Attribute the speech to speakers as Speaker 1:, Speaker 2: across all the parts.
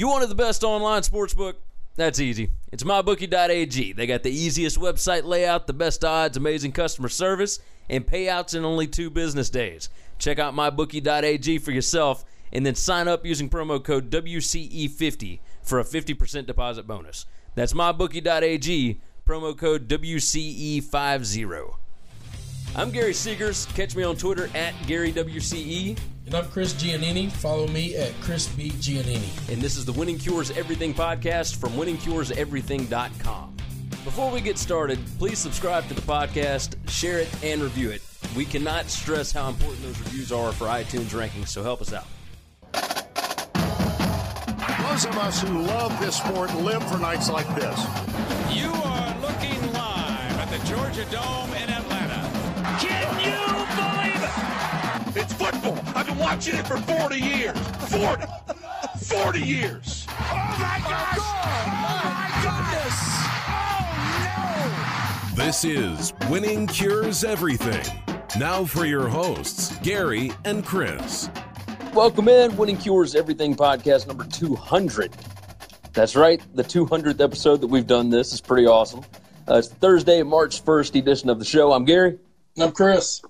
Speaker 1: You wanted the best online sportsbook? That's easy. It's mybookie.ag. They got the easiest website layout, the best odds, amazing customer service, and payouts in only two business days. Check out mybookie.ag for yourself and then sign up using promo code WCE50 for a 50% deposit bonus. That's mybookie.ag, promo code WCE50. I'm Gary Seegers. Catch me on Twitter at GaryWCE.
Speaker 2: And I'm Chris Giannini. Follow me at Chris B. Giannini.
Speaker 1: And this is the Winning Cures Everything podcast from winningcureseverything.com. Before we get started, please subscribe to the podcast, share it, and review it. We cannot stress how important those reviews are for iTunes rankings, so help us out.
Speaker 3: Those of us who love this sport live for nights like this.
Speaker 4: You are looking live at the Georgia Dome in Atlanta.
Speaker 5: Can you
Speaker 3: I've been watching it for 40 years. 40. 40 years.
Speaker 5: Oh my gosh! Oh my goodness! Oh no!
Speaker 6: This is Winning Cures Everything. Now for your hosts, Gary and Chris.
Speaker 1: Welcome in, Winning Cures Everything podcast number 200. That's right, the 200th episode that we've done this is pretty awesome. Uh, it's Thursday, March 1st edition of the show. I'm Gary.
Speaker 2: And I'm Chris.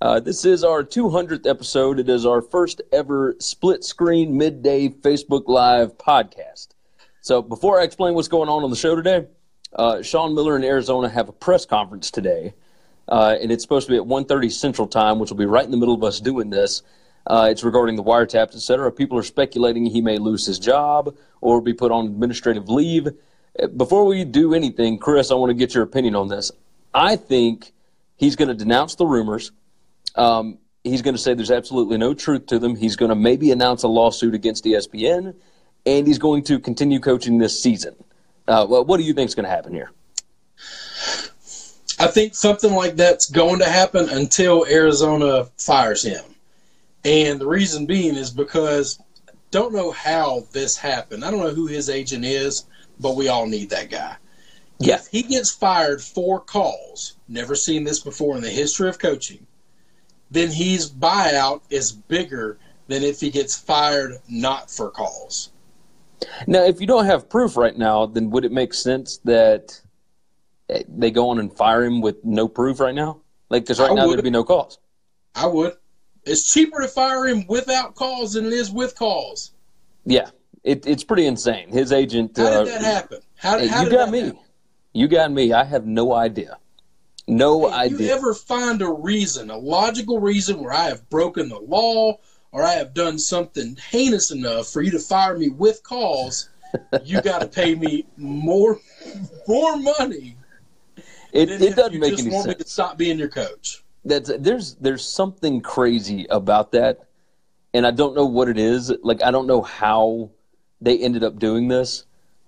Speaker 1: Uh, this is our 200th episode. It is our first ever split screen midday Facebook Live podcast. So before I explain what's going on on the show today, uh, Sean Miller in Arizona have a press conference today, uh, and it's supposed to be at 1.30 Central Time, which will be right in the middle of us doing this. Uh, it's regarding the wiretaps, et cetera. People are speculating he may lose his job or be put on administrative leave. Uh, Before we do anything, Chris, I want to get your opinion on this. I think he's going to denounce the rumors. Um, he's going to say there's absolutely no truth to them. He's going to maybe announce a lawsuit against ESPN, and he's going to continue coaching this season. Uh, well, what do you think is going to happen here?
Speaker 2: I think something like that's going to happen until Arizona fires him. And the reason being is because don't know how this happened. I don't know who his agent is, but we all need that guy.
Speaker 1: Yeah.
Speaker 2: If he gets fired for calls, never seen this before in the history of coaching, then his buyout is bigger than if he gets fired not for calls.
Speaker 1: Now, if you don't have proof right now, then would it make sense that they go on and fire him with no proof right now? Like, because right
Speaker 2: I
Speaker 1: now
Speaker 2: would.
Speaker 1: there'd be no calls.
Speaker 2: I would. It's cheaper to fire him without calls than it is with calls.
Speaker 1: Yeah, it, it's pretty insane. His agent.
Speaker 2: How
Speaker 1: uh,
Speaker 2: did that happen? How,
Speaker 1: Hey,
Speaker 2: how
Speaker 1: you got me.
Speaker 2: happen?
Speaker 1: You got me. I have no idea. No
Speaker 2: Hey, you ever find a reason, a logical reason where I have broken the law or I have done something heinous enough for you to fire me with calls? you got to pay me more, more money.
Speaker 1: it it doesn't make
Speaker 2: just
Speaker 1: any
Speaker 2: want me to stop being your coach.
Speaker 1: That's there's there's something crazy about that, and I don't know what it is. Like I don't know how they ended up doing this.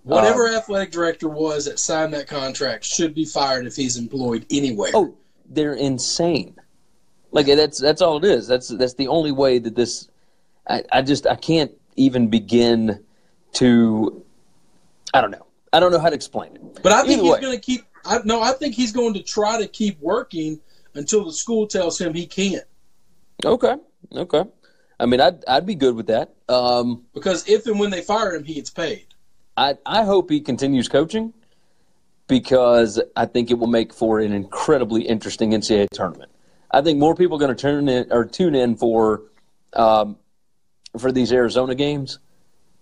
Speaker 2: Whatever
Speaker 1: Uh,
Speaker 2: athletic director was that signed that contract should be fired if he's employed anywhere.
Speaker 1: Oh, they're insane. Like that's that's all it is. That's that's the only way that this. I, I just I can't even begin to. I don't know. I don't know how to explain it.
Speaker 2: But I think
Speaker 1: Either
Speaker 2: he's going to keep. I, no, I think he's going to try to keep working until the school tells him he can't.
Speaker 1: Okay. Okay. I mean, I'd I'd be good with that. Um,
Speaker 2: Because if and when they fire him, he gets paid.
Speaker 1: I I hope he continues coaching because I think it will make for an incredibly interesting NCAA tournament. I think more people are going to turn in or tune in for um, for these Arizona games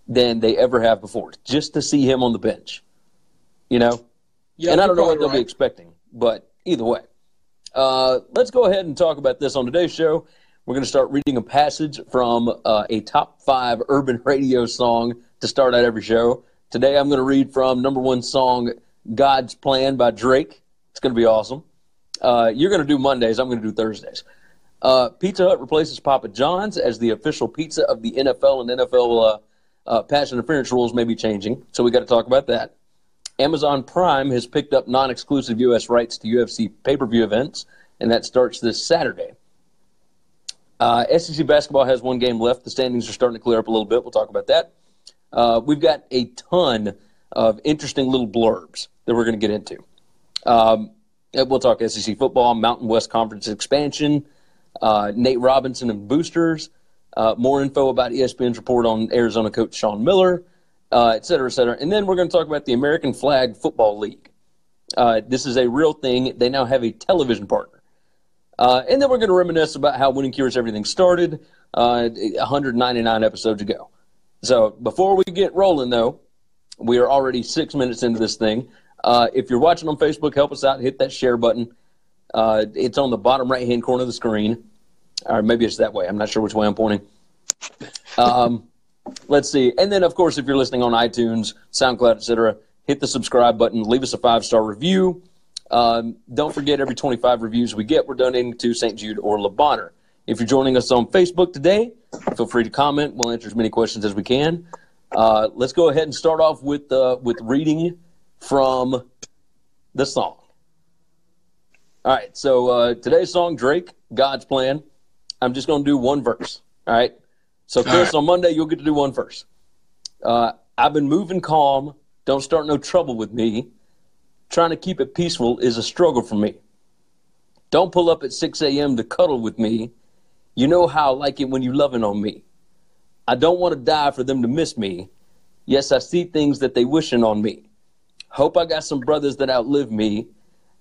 Speaker 1: than they ever have before, just to see him on the bench. You know,
Speaker 2: Yeah,
Speaker 1: and I don't know what they'll be expecting, but either way, uh, let's go ahead and talk about this on today's show. We're going to start reading a passage from uh, a top five urban radio song to start out every show. Today, I'm going to read from number one song, "God's Plan" by Drake. It's going to be awesome. Uh, you're going to do Mondays. I'm going to do Thursdays. Uh, pizza Hut replaces Papa John's as the official pizza of the NFL, and NFL uh, uh, pass interference rules may be changing. So we got to talk about that. Amazon Prime has picked up non-exclusive U.S. rights to UFC pay-per-view events, and that starts this Saturday. Uh, SEC basketball has one game left. The standings are starting to clear up a little bit. We'll talk about that. Uh, we've got a ton of interesting little blurbs that we're going to get into. Um, we'll talk SEC football, Mountain West Conference expansion, uh, Nate Robinson and boosters, uh, more info about ESPN's report on Arizona coach Sean Miller, uh, et cetera, et cetera. And then we're going to talk about the American Flag Football League. Uh, this is a real thing. They now have a television partner. Uh, and then we're going to reminisce about how Winning Cures Everything started uh, 199 episodes ago. So before we get rolling, though, we are already six minutes into this thing. Uh, if you're watching on Facebook, help us out. Hit that share button. Uh, it's on the bottom right hand corner of the screen. Or maybe it's that way. I'm not sure which way I'm pointing. Um, let's see. And then, of course, if you're listening on iTunes, SoundCloud, etc., hit the subscribe button. Leave us a five star review. Um, don't forget, every 25 reviews we get, we're donating to St. Jude or Le Bonheur. If you're joining us on Facebook today, feel free to comment. We'll answer as many questions as we can. Uh, let's go ahead and start off with uh, with reading from the song. All right, so uh, today's song, Drake, God's Plan. I'm just going to do one verse. All right. So, Chris,
Speaker 2: right.
Speaker 1: on Monday, you'll get to do one verse. Uh, I've been moving calm. Don't start no trouble with me. Trying to keep it peaceful is a struggle for me. Don't pull up at 6 a.m. to cuddle with me. You know how I like it when you loving on me. I don't want to die for them to miss me. Yes, I see things that they wishing on me. Hope I got some brothers that outlive me.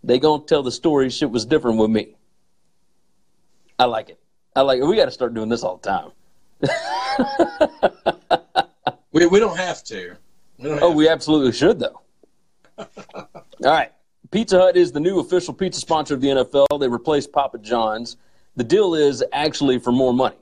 Speaker 1: They gonna tell the story shit was different with me. I like it. I like it. We got to start doing this all the time.
Speaker 2: We, we don't have to. We don't
Speaker 1: Oh,
Speaker 2: have
Speaker 1: we absolutely should, though. All right. Pizza Hut is the new official pizza sponsor of the NFL. They replaced Papa John's. The deal is actually for more money.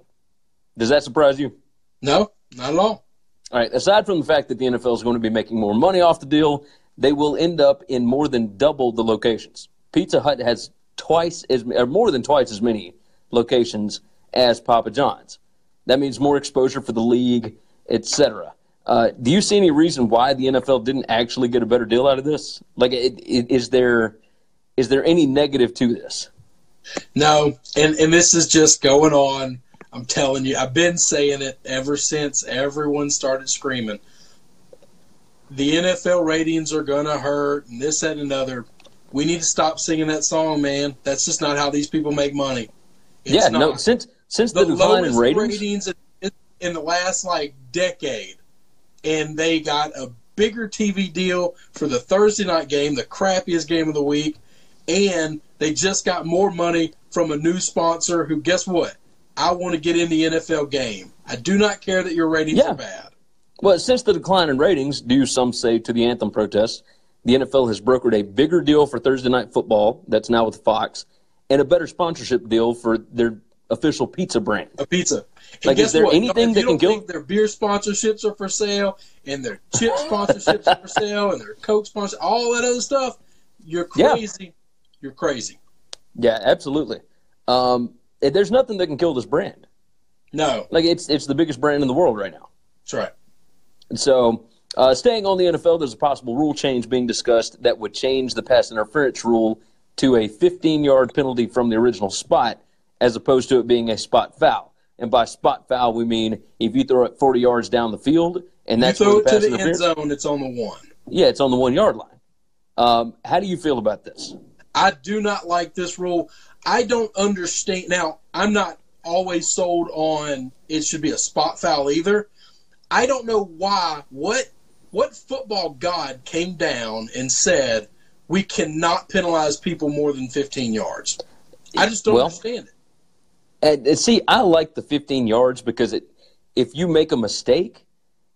Speaker 1: Does that surprise you?
Speaker 2: No, not at all.
Speaker 1: All right. Aside from the fact that the NFL is going to be making more money off the deal, they will end up in more than double the locations. Pizza Hut has twice as or more than twice as many locations as Papa John's. That means more exposure for the league, etc. Uh, do you see any reason why the NFL didn't actually get a better deal out of this? Like, it, it, is there is there any negative to this?
Speaker 2: No, and and this is just going on. I'm telling you, I've been saying it ever since everyone started screaming. The NFL ratings are gonna hurt, and this that, and another. We need to stop singing that song, man. That's just not how these people make money. It's
Speaker 1: yeah,
Speaker 2: not.
Speaker 1: no. Since since the,
Speaker 2: the lowest
Speaker 1: ratings,
Speaker 2: in, in the last like decade, and they got a bigger TV deal for the Thursday night game, the crappiest game of the week, and they just got more money from a new sponsor who, guess what? I want to get in the NFL game. I do not care that your ratings
Speaker 1: Yeah.
Speaker 2: are bad.
Speaker 1: Well, since the decline in ratings, due some say to the anthem protests, the NFL has brokered a bigger deal for Thursday night football that's now with Fox, and a better sponsorship deal for their official pizza brand.
Speaker 2: A pizza. And
Speaker 1: Like, is there
Speaker 2: what?
Speaker 1: anything
Speaker 2: if
Speaker 1: that
Speaker 2: you
Speaker 1: can
Speaker 2: think their beer sponsorships are for sale, and their chip sponsorships are for sale, and their Coke sponsor, all that other stuff, you're
Speaker 1: Yeah.
Speaker 2: You're crazy.
Speaker 1: Yeah, absolutely. Um, there's nothing that can kill this brand.
Speaker 2: No,
Speaker 1: Like it's it's the biggest brand in the world right now.
Speaker 2: that's right.
Speaker 1: And so, uh, staying on the NFL, there's a possible rule change being discussed that would change the pass interference rule to a 15 yard penalty from the original spot, as opposed to it being a spot foul. And by spot foul, we mean if you throw it 40 yards down the field, and that's
Speaker 2: you throw it to the end zone, it's on the one.
Speaker 1: Yeah, it's on the one yard line. Um, how do you feel about this?
Speaker 2: I do not like this rule. I don't understand. Now, I'm not always sold on it should be a spot foul either. I don't know why. What what football god came down and said we cannot penalize people more than 15 yards? I just don't
Speaker 1: Well,
Speaker 2: understand it.
Speaker 1: And, and see, I like the 15 yards because it, if you make a mistake,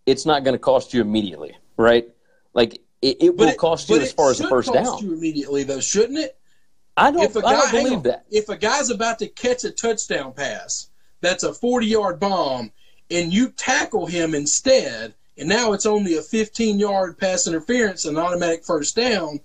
Speaker 1: it's not going to cost you immediately, right? Like it, it will
Speaker 2: it-
Speaker 1: cost you as far as the first
Speaker 2: cost
Speaker 1: down.
Speaker 2: you immediately, though, shouldn't it?
Speaker 1: I don't,
Speaker 2: if a
Speaker 1: I
Speaker 2: guy,
Speaker 1: don't believe
Speaker 2: on.
Speaker 1: that.
Speaker 2: If a guy's about to catch a touchdown pass, that's a 40 yard bomb, and you tackle him instead, and now it's only a 15 yard pass interference and automatic first down,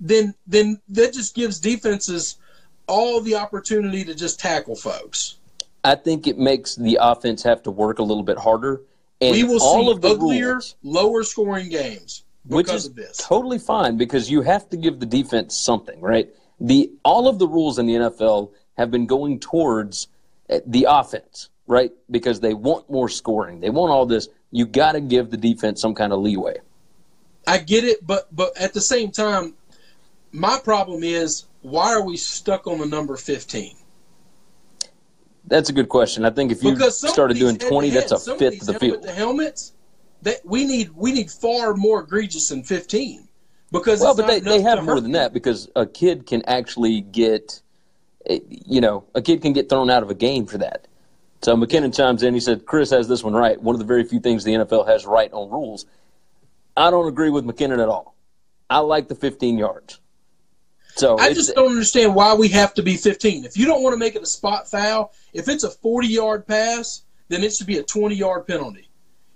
Speaker 2: then then that just gives defenses all the opportunity to just tackle folks.
Speaker 1: I think it makes the offense have to work a little bit harder. And
Speaker 2: we will
Speaker 1: all
Speaker 2: see
Speaker 1: of the
Speaker 2: uglier,
Speaker 1: rules,
Speaker 2: lower scoring games
Speaker 1: which is
Speaker 2: this.
Speaker 1: totally fine because you have to give the defense something, right? The all of the rules in the NFL have been going towards uh, the offense, right? Because they want more scoring. They want all this. You got to give the defense some kind of leeway.
Speaker 2: I get it, but but at the same time, my problem is why are we stuck on the number 15?
Speaker 1: That's a good question. I think if you
Speaker 2: Because some of
Speaker 1: started doing 20,
Speaker 2: head-to-head,
Speaker 1: that's a
Speaker 2: some
Speaker 1: fifth of the field.
Speaker 2: to helmets, that we need we need far more egregious than 15 because
Speaker 1: Well, but they, they have more than that because a kid can actually get, eh, you know, a kid can get thrown out of a game for that. So McKinnon chimes in. He said, Chris has this one right. One of the very few things the NFL has right on rules. I don't agree with McKinnon at all. I like the 15 yards. So
Speaker 2: I just don't understand why we have to be 15. If you don't want to make it a spot foul, if it's a 40 yard pass, then it should be a 20 yard penalty.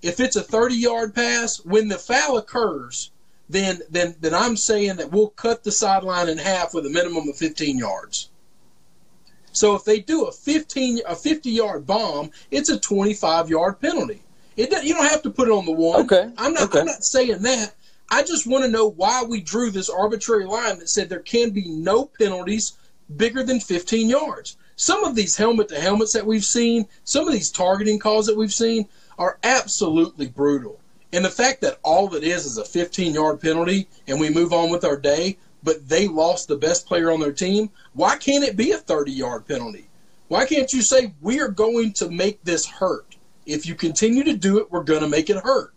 Speaker 2: If it's a 30 yard pass, when the foul occurs, then then then I'm saying that we'll cut the sideline in half with a minimum of 15 yards. So if they do a 15 a 50 yard bomb, it's a 25 yard penalty. It doesn't- you don't have to put it on the one.
Speaker 1: Okay,
Speaker 2: I'm not
Speaker 1: okay.
Speaker 2: I'm not saying that. I just want to know why we drew this arbitrary line that said there can be no penalties bigger than 15 yards. Some of these helmet to helmets that we've seen, some of these targeting calls that we've seen are absolutely brutal. And the fact that all it is is a 15 yard penalty and we move on with our day, but they lost the best player on their team, why can't it be a 30 yard penalty? Why can't you say, we are going to make this hurt? If you continue to do it, we're going to make it hurt.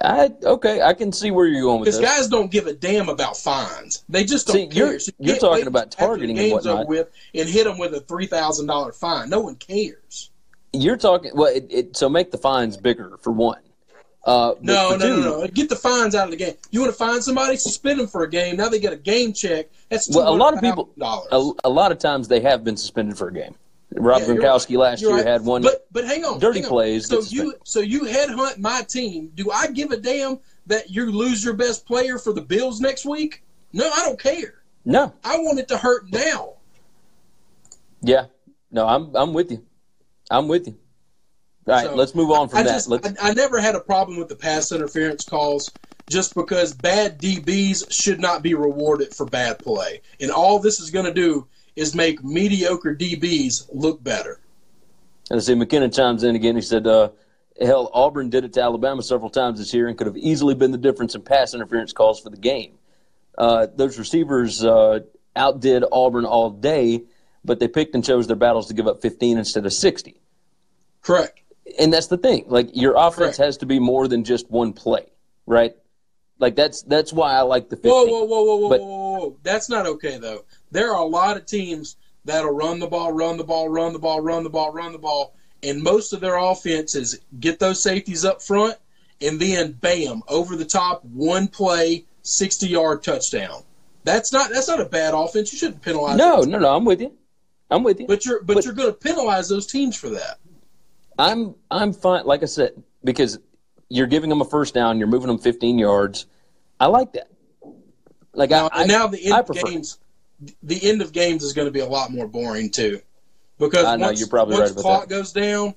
Speaker 1: I, okay, I can see where you're going with
Speaker 2: Because
Speaker 1: this.
Speaker 2: guys don't give a damn about fines. They just don't
Speaker 1: See,
Speaker 2: care.
Speaker 1: you're-
Speaker 2: So you
Speaker 1: you're talking about targeting and whatnot.
Speaker 2: with and hit them with a three thousand dollar fine. No one cares.
Speaker 1: You're talking well. It, it, so make the fines bigger for one. Uh,
Speaker 2: No, no,
Speaker 1: two-
Speaker 2: no, no. Get the fines out of the game. You want to find somebody, suspend them for a game. Now they get a game check. That's
Speaker 1: Well, a lot of people,
Speaker 2: dollars.
Speaker 1: a, a lot of times they have been suspended for a game. Rob
Speaker 2: Yeah,
Speaker 1: Gronkowski
Speaker 2: right.
Speaker 1: last
Speaker 2: You're
Speaker 1: year
Speaker 2: right.
Speaker 1: had one.
Speaker 2: But but hang on,
Speaker 1: dirty
Speaker 2: hang on.
Speaker 1: plays
Speaker 2: So you so you headhunt my team. Do I give a damn that you lose your best player for the Bills next week? No, I don't care.
Speaker 1: no,
Speaker 2: I want it to hurt now.
Speaker 1: yeah, no, I'm I'm with you. I'm with you. All right,
Speaker 2: So,
Speaker 1: let's move on from
Speaker 2: I
Speaker 1: that.
Speaker 2: Just, I, I never had a problem with the pass interference calls just because bad DBs should not be rewarded for bad play. And all this is going to do is make mediocre DBs look better.
Speaker 1: And I see McKinnon chimes in again. He said, uh, "Hell, Auburn did it to Alabama several times this year and could have easily been the difference in pass interference calls for the game. Uh, those receivers uh, outdid Auburn all day, but they picked and chose their battles to give up 15 instead of 60.
Speaker 2: Correct.
Speaker 1: And that's the thing. Like your offense
Speaker 2: Correct.
Speaker 1: has to be more than just one play, right? Like that's that's why I like the 15.
Speaker 2: Whoa, whoa, whoa, whoa, whoa,
Speaker 1: But-
Speaker 2: whoa, whoa, whoa. That's not okay, though. There are a lot of teams that'll run the ball, run the ball, run the ball, run the ball, run the ball, and most of their offense is get those safeties up front, and then bam, over the top, one play, sixty yard touchdown. That's not that's not a bad offense. You shouldn't penalize.
Speaker 1: No, no, no. I'm with you. I'm with you.
Speaker 2: but you're but,
Speaker 1: but-
Speaker 2: you're going to penalize those teams for that.
Speaker 1: I'm I'm fine. Like I said, because you're giving them a first down, you're moving them 15 yards. I like that. Like
Speaker 2: Now,
Speaker 1: I,
Speaker 2: now the end
Speaker 1: I
Speaker 2: of games, the end of games is going to be a lot more boring too, because
Speaker 1: I know,
Speaker 2: once,
Speaker 1: you're probably
Speaker 2: once
Speaker 1: right about
Speaker 2: clock
Speaker 1: that.
Speaker 2: goes down,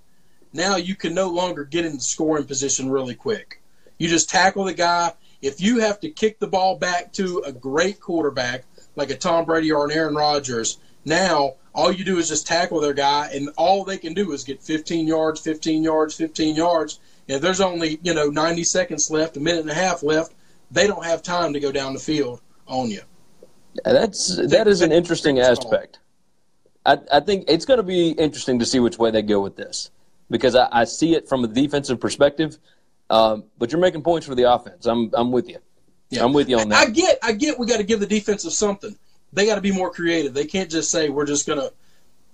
Speaker 2: now you can no longer get in the scoring position really quick. You just tackle the guy. If you have to kick the ball back to a great quarterback like a Tom Brady or an Aaron Rodgers, now all you do is just tackle their guy, and all they can do is get 15 yards, 15 yards, 15 yards. And if there's only you know 90 seconds left, a minute and a half left, they don't have time to go down the field on you.
Speaker 1: That's that is an interesting aspect. I, I think it's going to be interesting to see which way they go with this because I, I see it from a defensive perspective. Um, but you're making points for the offense. I'm I'm with you.
Speaker 2: Yeah.
Speaker 1: I'm with you on that.
Speaker 2: I get, I get. We got to give the defensive something. They got to be more creative. They can't just say we're just gonna.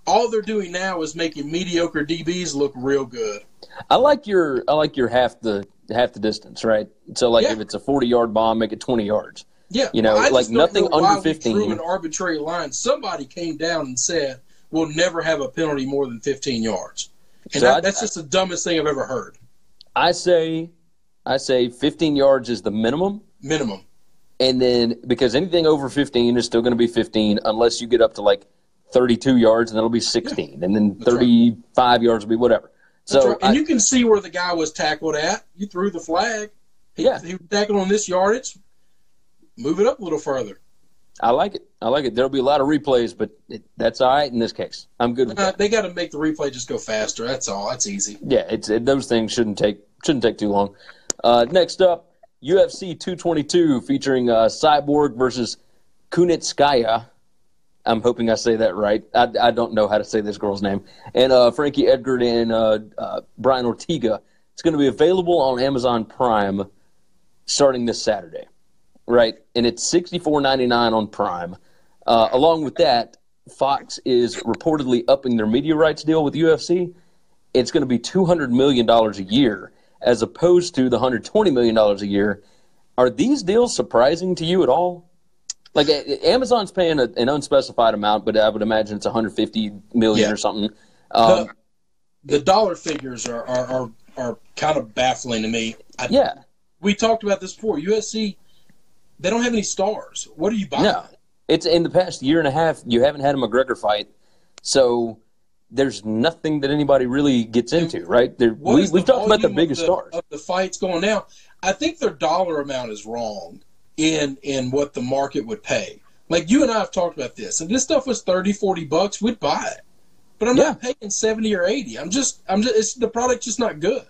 Speaker 2: All they're doing now is making mediocre DBs look real good.
Speaker 1: I like your I like your half the half the distance, right? So like
Speaker 2: Yeah.
Speaker 1: if it's a 40 yard bomb, make it 20 yards.
Speaker 2: Yeah,
Speaker 1: You know,
Speaker 2: just
Speaker 1: like nothing
Speaker 2: know
Speaker 1: under 15.
Speaker 2: drew an arbitrary line. Somebody came down and said we'll never have a penalty more than 15 yards, and
Speaker 1: So
Speaker 2: that,
Speaker 1: I-
Speaker 2: that's just the dumbest thing I've ever heard.
Speaker 1: I say I say 15 yards is the minimum.
Speaker 2: Minimum.
Speaker 1: And then because anything over 15 is still going to be 15 unless you get up to like 32 yards and that'll be 16. And then
Speaker 2: right.
Speaker 1: 35 yards will be whatever. So
Speaker 2: right. and
Speaker 1: I-
Speaker 2: you can see where the guy was tackled at. You threw the flag. He,
Speaker 1: Yeah.
Speaker 2: he was tackled on this yardage. Move it up a little further.
Speaker 1: I like it. I like it. There'll be a lot of replays, but it, that's all right in this case. I'm good with
Speaker 2: Uh,
Speaker 1: that.
Speaker 2: they got to make the replay just go faster. That's all. That's easy.
Speaker 1: Yeah, it's it, those things shouldn't take shouldn't take too long. Uh, next up, UFC 222 featuring uh, Cyborg versus Kunitskaya. I'm hoping I say that right. I, I don't know how to say this girl's name. And uh, Frankie Edgar and uh, uh, Brian Ortega. It's going to be available on Amazon Prime starting this Saturday, right? And it's sixty four ninety nine on Prime. Uh, along with that, Fox is reportedly upping their media rights deal with UFC. It's going to be two hundred million dollars a year, as opposed to the hundred twenty million dollars a year. Are these deals surprising to you at all? Like Amazon's paying a, an unspecified amount, but I would imagine it's 150 million
Speaker 2: Yeah.
Speaker 1: or something. Um,
Speaker 2: the, the dollar figures are, are, are, are kind of baffling to me. I,
Speaker 1: yeah,
Speaker 2: We talked about this before. UFC, they don't have any stars. What are you buying?
Speaker 1: no, it's in the past year and a half. You haven't had a McGregor fight, so there's nothing that anybody really gets into, right? There, we, we've
Speaker 2: the
Speaker 1: talked about the biggest
Speaker 2: the,
Speaker 1: stars.
Speaker 2: of the fights going down. I think their dollar amount is wrong in in what the market would pay. Like you and I have talked about this. If this stuff was 30, 40 bucks, we'd buy it. But I'm not paying 70 or 80. I'm just I'm just it's the product's just not good.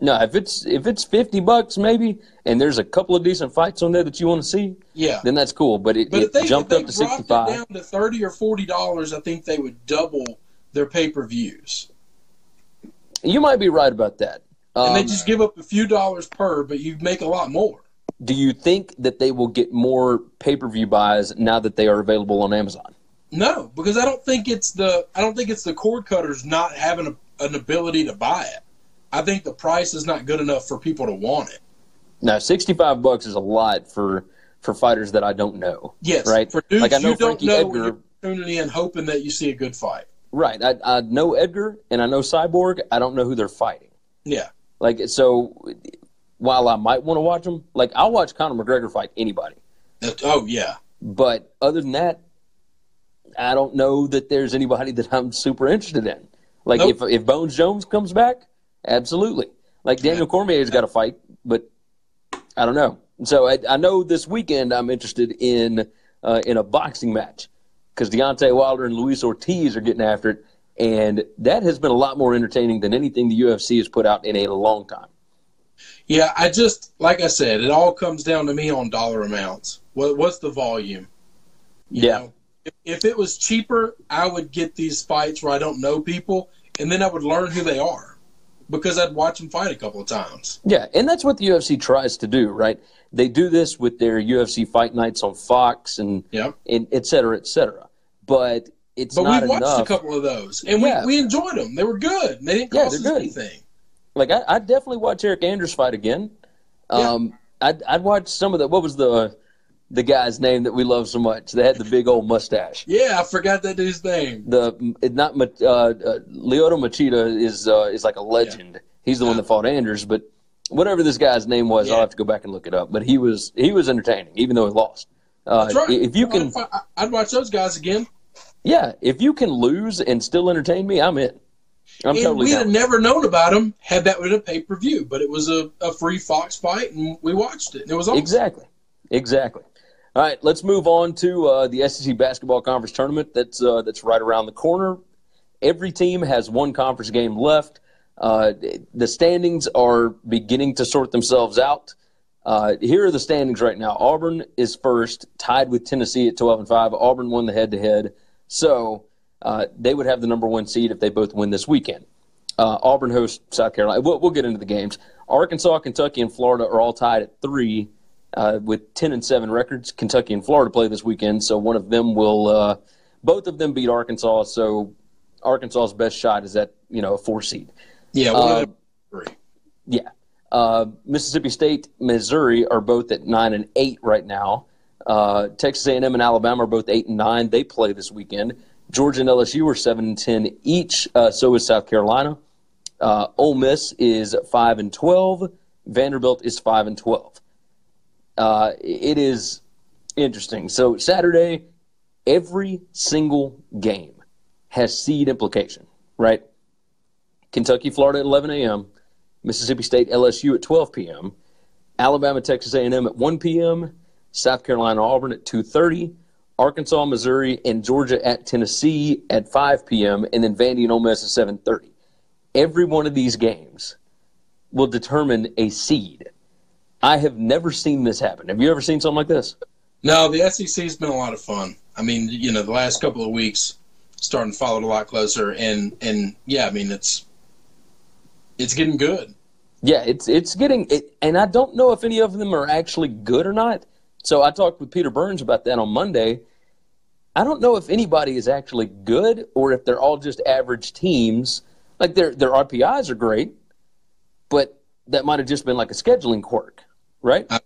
Speaker 1: No, if it's if it's 50 bucks maybe, and there's a couple of decent fights on there that you want to see,
Speaker 2: Yeah.
Speaker 1: then that's cool. But it,
Speaker 2: But
Speaker 1: it
Speaker 2: they,
Speaker 1: jumped up to
Speaker 2: dropped
Speaker 1: 65.
Speaker 2: down to 30 or 40 dollars, I think they would double their pay-per-views.
Speaker 1: You might be right about that.
Speaker 2: And they
Speaker 1: Um,
Speaker 2: just give up a few dollars per, but you make a lot more.
Speaker 1: do you think that they will get more pay per view buys now that they are available on Amazon?
Speaker 2: No, because I don't think it's the I don't think it's the cord cutters not having a, an ability to buy it. I think the price is not good enough for people to want it.
Speaker 1: Now, sixty five bucks is a lot for for fighters that I don't know.
Speaker 2: Yes,
Speaker 1: right.
Speaker 2: For dudes
Speaker 1: like I know
Speaker 2: you don't
Speaker 1: Frankie
Speaker 2: know
Speaker 1: Edgar.
Speaker 2: you're tuning in, hoping that you see a good fight.
Speaker 1: Right. I, I know Edgar and I know Cyborg. I don't know who they're fighting.
Speaker 2: Yeah,
Speaker 1: Like so, while I might want to watch them, like I'll watch Conor McGregor fight anybody.
Speaker 2: That- oh yeah,
Speaker 1: But other than that, I don't know that there's anybody that I'm super interested in. Like
Speaker 2: Nope.
Speaker 1: if if Bones Jones comes back, absolutely. Like Daniel Cormier's got to fight, but I don't know. So I, I know this weekend I'm interested in uh, in a boxing match because Deontay Wilder and Luis Ortiz are getting after it, and that has been a lot more entertaining than anything the UFC has put out in a long time.
Speaker 2: yeah. I just like I said, it all comes down to me on dollar amounts. What what's the volume? You
Speaker 1: Yeah.
Speaker 2: know, if, if it was cheaper, I would get these fights where I don't know people, and then I would learn who they are because I'd watch them fight a couple of times.
Speaker 1: Yeah, and that's what the UFC tries to do, right? They do this with their UFC fight nights on Fox and
Speaker 2: Yeah.
Speaker 1: and et cetera, et cetera. But it's not.
Speaker 2: But
Speaker 1: not
Speaker 2: we watched
Speaker 1: enough.
Speaker 2: a couple of those, and
Speaker 1: Yeah.
Speaker 2: we, we enjoyed them. They were good. They didn't
Speaker 1: Yeah,
Speaker 2: cost us
Speaker 1: they're good.
Speaker 2: anything.
Speaker 1: Like I, I'd definitely watch Eryk Anders fight again. Um, I'd I'd watch some of the what was the the guy's name that we love so much? They had the big old mustache.
Speaker 2: Yeah, I forgot that dude's name.
Speaker 1: The not uh, uh, Lyoto Machida is uh, is like a legend. He's the one that fought Anders, but whatever this guy's name was, I'll have to go back and look it up. But he was he was entertaining, even though he lost. Uh,
Speaker 2: That's right.
Speaker 1: If you can,
Speaker 2: I'd, I'd watch those guys again.
Speaker 1: Yeah, if you can lose and still entertain me, I'm in. I'm
Speaker 2: and
Speaker 1: totally
Speaker 2: we'd
Speaker 1: down.
Speaker 2: have never known about him had that been a pay per view. But it was a, a free Fox fight, and we watched it. And it was awesome.
Speaker 1: Exactly. Exactly. All right, let's move on to uh, the SEC basketball conference tournament. That's uh, that's right around the corner. Every team has one conference game left. Uh, the standings are beginning to sort themselves out. Uh, here are the standings right now. Auburn is first, tied with Tennessee at 12 and 5. Auburn won the head to head. So uh, they would have the number one seed if they both win this weekend. Uh, Auburn hosts South Carolina. We'll, we'll get into the games. Arkansas, Kentucky, and Florida are all tied at three uh, with 10 and 7 records. Kentucky and Florida play this weekend, so one of them will, uh, both of them beat Arkansas. So Arkansas's best shot is at, you know, a four seed.
Speaker 2: Yeah, one of three.
Speaker 1: Yeah. Uh, Mississippi State, Missouri are both at nine and eight right now. Uh, Texas A&M and Alabama are both eight and nine. They play this weekend. Georgia and LSU are seven and ten each. Uh, so is South Carolina. Uh, Ole Miss is five and twelve. Vanderbilt is five and twelve. Uh, it is interesting. So Saturday, every single game has seed implication, right? Kentucky, Florida at 11 a.m. Mississippi State, LSU at 12 p.m. Alabama, Texas A&M at 1 p.m. South Carolina, Auburn at 2:30. Arkansas, Missouri, and Georgia at Tennessee at 5 p.m. And then Vandy and Ole Miss at 7:30. Every one of these games will determine a seed. I have never seen this happen. Have you ever seen something like this?
Speaker 2: No, the SEC's been a lot of fun. I mean, you know, the last couple of weeks, starting to follow it a lot closer, and and yeah, I mean, it's it's getting good.
Speaker 1: Yeah, it's it's getting it, and I don't know if any of them are actually good or not. So I talked with Peter Burns about that on Monday. I don't know if anybody is actually good or if they're all just average teams. Like their their RPIs are great, but that might have just been like a scheduling quirk, right?
Speaker 2: I,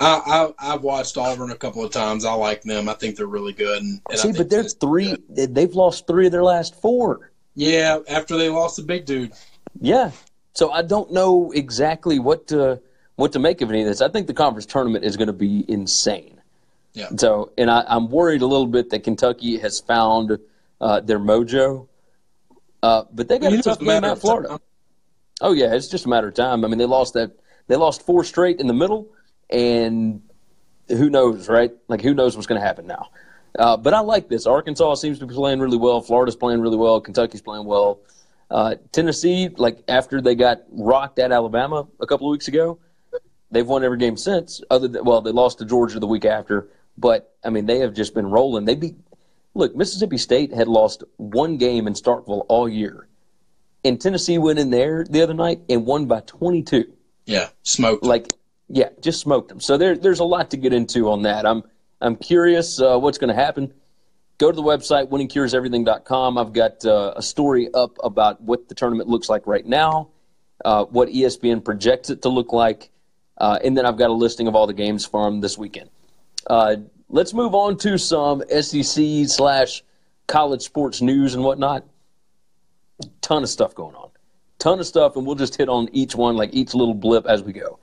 Speaker 2: I, I've watched Auburn a couple of times. I like them. I think they're really good. And, and
Speaker 1: See, but they're three.
Speaker 2: good.
Speaker 1: They've lost three of their last four.
Speaker 2: Yeah, after they lost the big dude.
Speaker 1: Yeah. So I don't know exactly what to what to make of any of this. I think the conference tournament is going to be insane.
Speaker 2: Yeah.
Speaker 1: So, and I, I'm worried a little bit that Kentucky has found uh, their mojo, uh, but they got
Speaker 2: You
Speaker 1: a tough game at Florida.
Speaker 2: time.
Speaker 1: Oh yeah, it's just a matter of time. I mean, they lost that. They lost four straight in the middle, and who knows, right? Like, who knows what's going to happen now? Uh, but I like this. Arkansas seems to be playing really well. Florida's playing really well. Kentucky's playing well. Uh, Tennessee, like after they got rocked at Alabama a couple of weeks ago, they've won every game since. Other than well, they lost to Georgia the week after, but I mean they have just been rolling. They beat. Look, Mississippi State had lost one game in Starkville all year, and Tennessee went in there the other night and won by 22
Speaker 2: Yeah, smoked.
Speaker 1: like yeah, just smoked them. So there, there's a lot to get into on that. I'm I'm curious uh, what's going to happen. Go to the website winningcureseverything.com. I've got uh, a story up about what the tournament looks like right now, uh, what ESPN projects it to look like, uh, and then I've got a listing of all the games from this weekend. Uh, let's move on to some SEC slash college sports news and whatnot. Ton of stuff going on, ton of stuff, and we'll just hit on each one like each little blip as we go.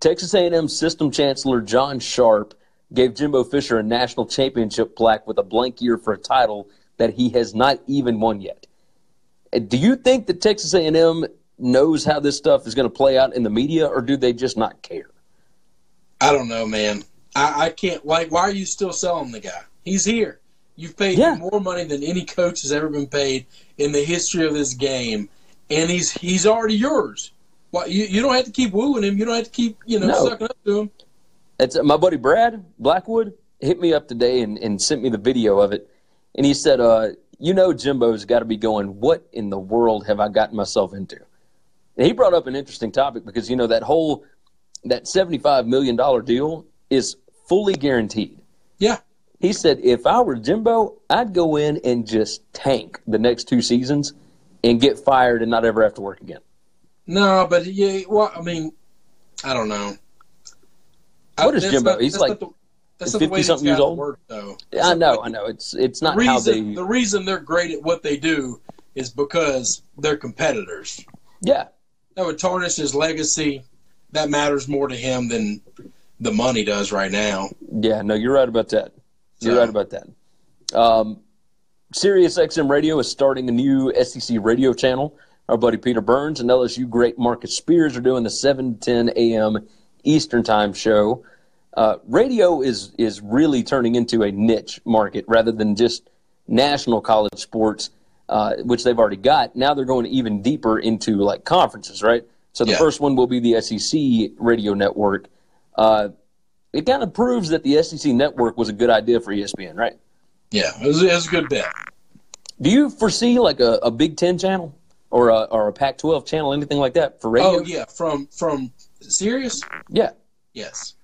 Speaker 1: Texas A&M System Chancellor John Sharp gave Jimbo Fisher a national championship plaque with a blank year for a title that he has not even won yet. Uh, Do you think that Texas A&M knows how this stuff is going to play out in the media, or do they just not care?
Speaker 2: I don't know, man. I, I can't. Like, why are you still selling the guy? He's here. You've paid
Speaker 1: Yeah.
Speaker 2: him more money than any coach has ever been paid in the history of this game, and he's he's already yours. Why you, you don't have to keep wooing him. You don't have to keep you know
Speaker 1: No.
Speaker 2: sucking up to him.
Speaker 1: It's uh, my buddy Brad Blackwood hit me up today and, and sent me the video of it, and he said, uh, "You know, Jimbo's got to be going. What in the world have I gotten myself into?" And he brought up an interesting topic because you know that whole that seventy-five million dollar deal is fully guaranteed.
Speaker 2: Yeah,
Speaker 1: He said, "If I were Jimbo, I'd go in and just tank the next two seasons and get fired and not ever have to work again."
Speaker 2: no, but yeah. Well, I mean, I don't know.
Speaker 1: What is Jimbo?
Speaker 2: not-
Speaker 1: He's like
Speaker 2: not the, that's not the way
Speaker 1: 50-something years old?
Speaker 2: Work, though.
Speaker 1: I know, I know. It's it's not how they.
Speaker 2: the reason they're great at what they do is because they're competitors.
Speaker 1: Yeah,
Speaker 2: that would tarnish his legacy. That matters more to him than the money does right now.
Speaker 1: Yeah, no, you're right about that. You're
Speaker 2: So-
Speaker 1: right about that. Um, Sirius XM Radio is starting a new SEC radio channel. Our buddy Peter Burns and LSU great Marcus Spears are doing the 7 to 10 a.m. Eastern Time show. Uh, radio is is really turning into a niche market rather than just national college sports, uh, which they've already got. Now they're going even deeper into like conferences, right? So the
Speaker 2: Yeah.
Speaker 1: first one will be the SEC radio network. Uh, it kind of proves that the SEC network was a good idea for ESPN, right?
Speaker 2: Yeah, it was, it was a good bet.
Speaker 1: Do you foresee like a, a Big Ten channel or a, or a Pac-12 channel, anything like that for radio?
Speaker 2: Oh yeah, from from Sirius.
Speaker 1: yeah,
Speaker 2: Yes,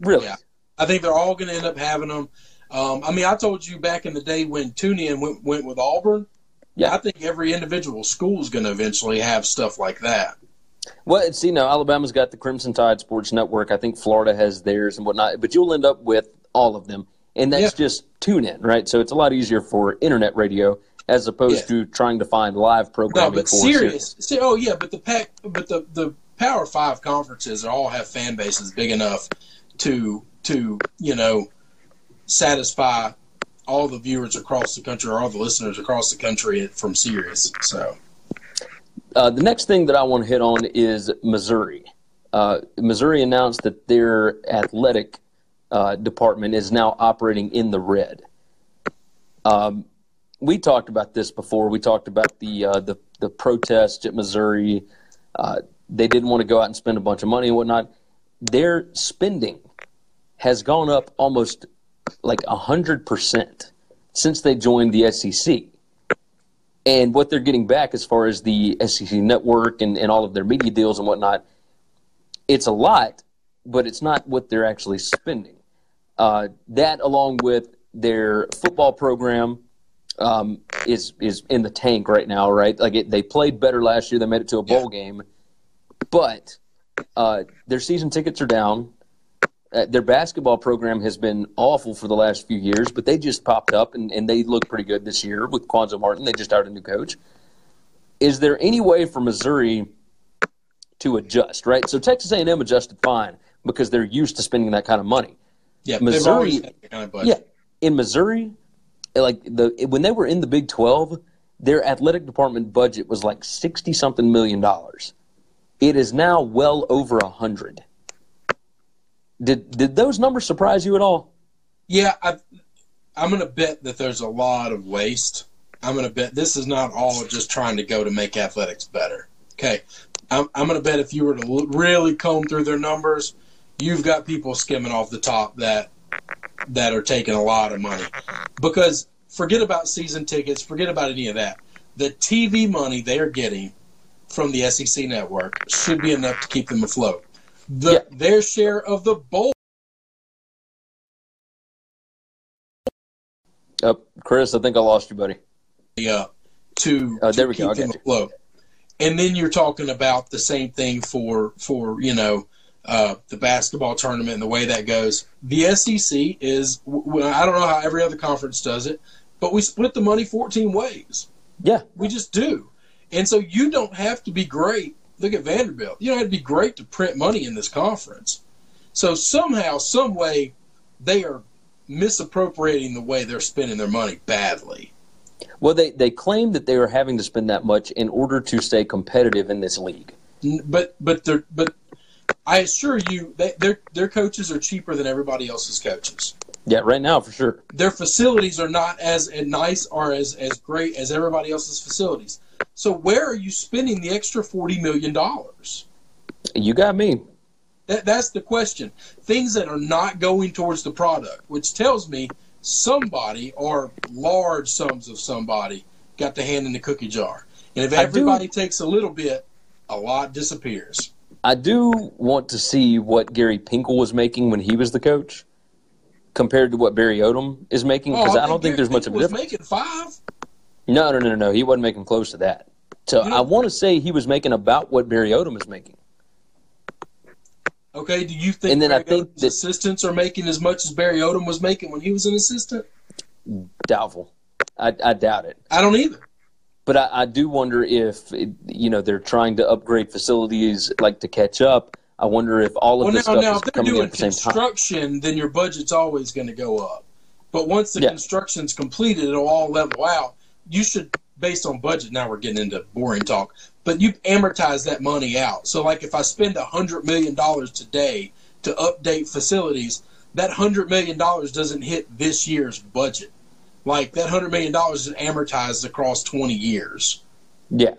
Speaker 1: really.
Speaker 2: Yeah. I think they're all going to end up having them. Um, I mean, I told you back in the day when TuneIn went went with Auburn.
Speaker 1: Yeah.
Speaker 2: I think every individual school is going to eventually have stuff like that.
Speaker 1: Well, see, now Alabama's got the Crimson Tide Sports Network. I think Florida has theirs and whatnot. But you'll end up with all of them, and that's
Speaker 2: Yeah.
Speaker 1: just tune in, right? So it's a lot easier for internet radio as opposed
Speaker 2: Yeah.
Speaker 1: to trying to find live programming.
Speaker 2: No, but
Speaker 1: for
Speaker 2: Sirius. See, oh yeah, but the pack, but the the Power Five conferences all have fan bases big enough to to you know satisfy all the viewers across the country or all the listeners across the country from Sirius. So
Speaker 1: Uh, the next thing that I want to hit on is Missouri. Uh, Missouri announced that their athletic uh, department is now operating in the red. Um, we talked about this before. We talked about the uh, the, the protests at Missouri. Uh, they didn't want to go out and spend a bunch of money and whatnot. Their spending has gone up almost like hundred percent since they joined the SEC. and what they're getting back as far as the SEC network and, and all of their media deals and whatnot, it's a lot, but it's not what they're actually spending. Uh, that, along with their football program, um, is is in the tank right now. Right, like it, they played better last year. They made it to a bowl game, but uh, their season tickets are down. Uh, their basketball program has been awful for the last few years, but they just popped up and, and they look pretty good this year with Cuonzo Martin. They just hired a new coach. Is there any way for Missouri to adjust? Right, so Texas A&M adjusted fine because they're used to spending that kind of money.
Speaker 2: Yeah,
Speaker 1: Missouri-
Speaker 2: they've always had that kind of.
Speaker 1: Yeah, in Missouri, like the when they were in the Big Twelve, their athletic department budget was like sixty something million dollars. It is now well over a hundred. Did did those numbers surprise you at all?
Speaker 2: Yeah, I, I'm going to bet that there's a lot of waste. I'm going to bet this is not all just trying to go to make athletics better. Okay, I'm, I'm going to bet if you were to really comb through their numbers, you've got people skimming off the top that that are taking a lot of money. Because forget about season tickets, forget about any of that. The TV money they are getting from the SEC network should be enough to keep them afloat. The,
Speaker 1: Yeah.
Speaker 2: Their share of the bowl
Speaker 1: Uh, Chris, I think I lost you, buddy.
Speaker 2: up to,
Speaker 1: Oh, there
Speaker 2: to
Speaker 1: we
Speaker 2: keep
Speaker 1: go.
Speaker 2: Them afloat. And then you're talking about the same thing for for you know uh, the basketball tournament and the way that goes. The SEC is I don't know how every other conference does it, but we split the money 14 ways.
Speaker 1: Yeah,
Speaker 2: We just do. And so you don't have to be great. Look at Vanderbilt. You know, it'd be great to print money in this conference. So somehow, some way, they are misappropriating the way they're spending their money badly.
Speaker 1: well, they they claim that they are having to spend that much in order to stay competitive in this league.
Speaker 2: But but they're but I assure you, they, their their coaches are cheaper than everybody else's coaches.
Speaker 1: Yeah, right now for sure.
Speaker 2: Their facilities are not as nice or as as great as everybody else's facilities. So where are you spending the extra forty million dollars?
Speaker 1: You got me.
Speaker 2: That, that's the question. Things that are not going towards the product, which tells me somebody or large sums of somebody got the hand in the cookie jar. And if everybody takes a little bit, a lot disappears.
Speaker 1: I do want to see what Gary Pinkel was making when he was the coach, compared to what Barry Odom is making, because I, don't think there's much of a
Speaker 2: was
Speaker 1: difference.
Speaker 2: making five.
Speaker 1: No, no, no, no. He wasn't making close to that. So I want to say he was making about what Barry Odom is making.
Speaker 2: Okay, do you think,
Speaker 1: And then I think that-
Speaker 2: assistants are making as much as Barry Odom was making when he was an assistant?
Speaker 1: Doubtful. I, I doubt it.
Speaker 2: I don't either.
Speaker 1: But I, I do wonder if it, you know they're trying to upgrade facilities like to catch up. I wonder if all of
Speaker 2: Well,
Speaker 1: this
Speaker 2: now,
Speaker 1: stuff
Speaker 2: now
Speaker 1: is
Speaker 2: if they're
Speaker 1: coming in
Speaker 2: doing
Speaker 1: at the same time.
Speaker 2: construction, then your budget's always going to go up. But once the
Speaker 1: Yeah.
Speaker 2: construction's completed, it'll all level out. You should, based on budget. Now we're getting into boring talk, but you amortize that money out. So, like, if I spend a hundred million dollars today to update facilities, that hundred million dollars doesn't hit this year's budget. Like that hundred million dollars is amortized across twenty years.
Speaker 1: Yeah.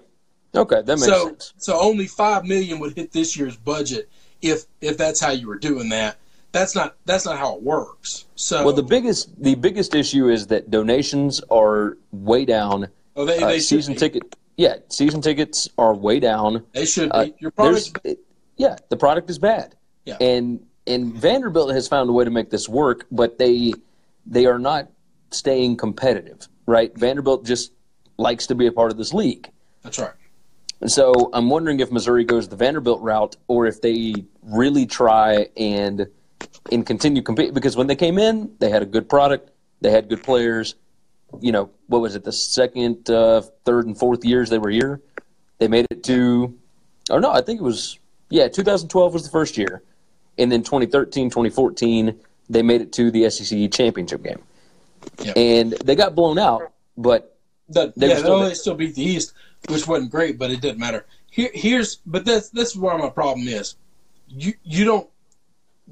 Speaker 1: Okay, that makes
Speaker 2: so,
Speaker 1: sense.
Speaker 2: so only five million would hit this year's budget if if that's how you were doing that. That's not that's not how it works. So
Speaker 1: Well, the biggest the biggest issue is that donations are way down.
Speaker 2: oh, they,
Speaker 1: Uh,
Speaker 2: they should
Speaker 1: season
Speaker 2: be.
Speaker 1: ticket, yeah, season tickets are way down.
Speaker 2: They should be.
Speaker 1: Uh,
Speaker 2: Your product.
Speaker 1: yeah, the product is bad.
Speaker 2: Yeah.
Speaker 1: And and Vanderbilt has found a way to make this work, but they they are not staying competitive, right? Vanderbilt just likes to be a part of this league.
Speaker 2: That's right.
Speaker 1: And so I'm wondering if Missouri goes the Vanderbilt route or if they really try and and continue compete because when they came in, they had a good product, they had good players. You know, what was it, the second, uh, third, and fourth years they were here? They made it to, oh no, I think it was, yeah, 2012 was the first year. And then 2013, 2014, they made it to the SEC championship game.
Speaker 2: Yep.
Speaker 1: And they got blown out, but
Speaker 2: The,
Speaker 1: They
Speaker 2: yeah,
Speaker 1: still
Speaker 2: they still beat the East, which wasn't great, but it didn't matter. Here, here's but that's that's where my problem is. You you don't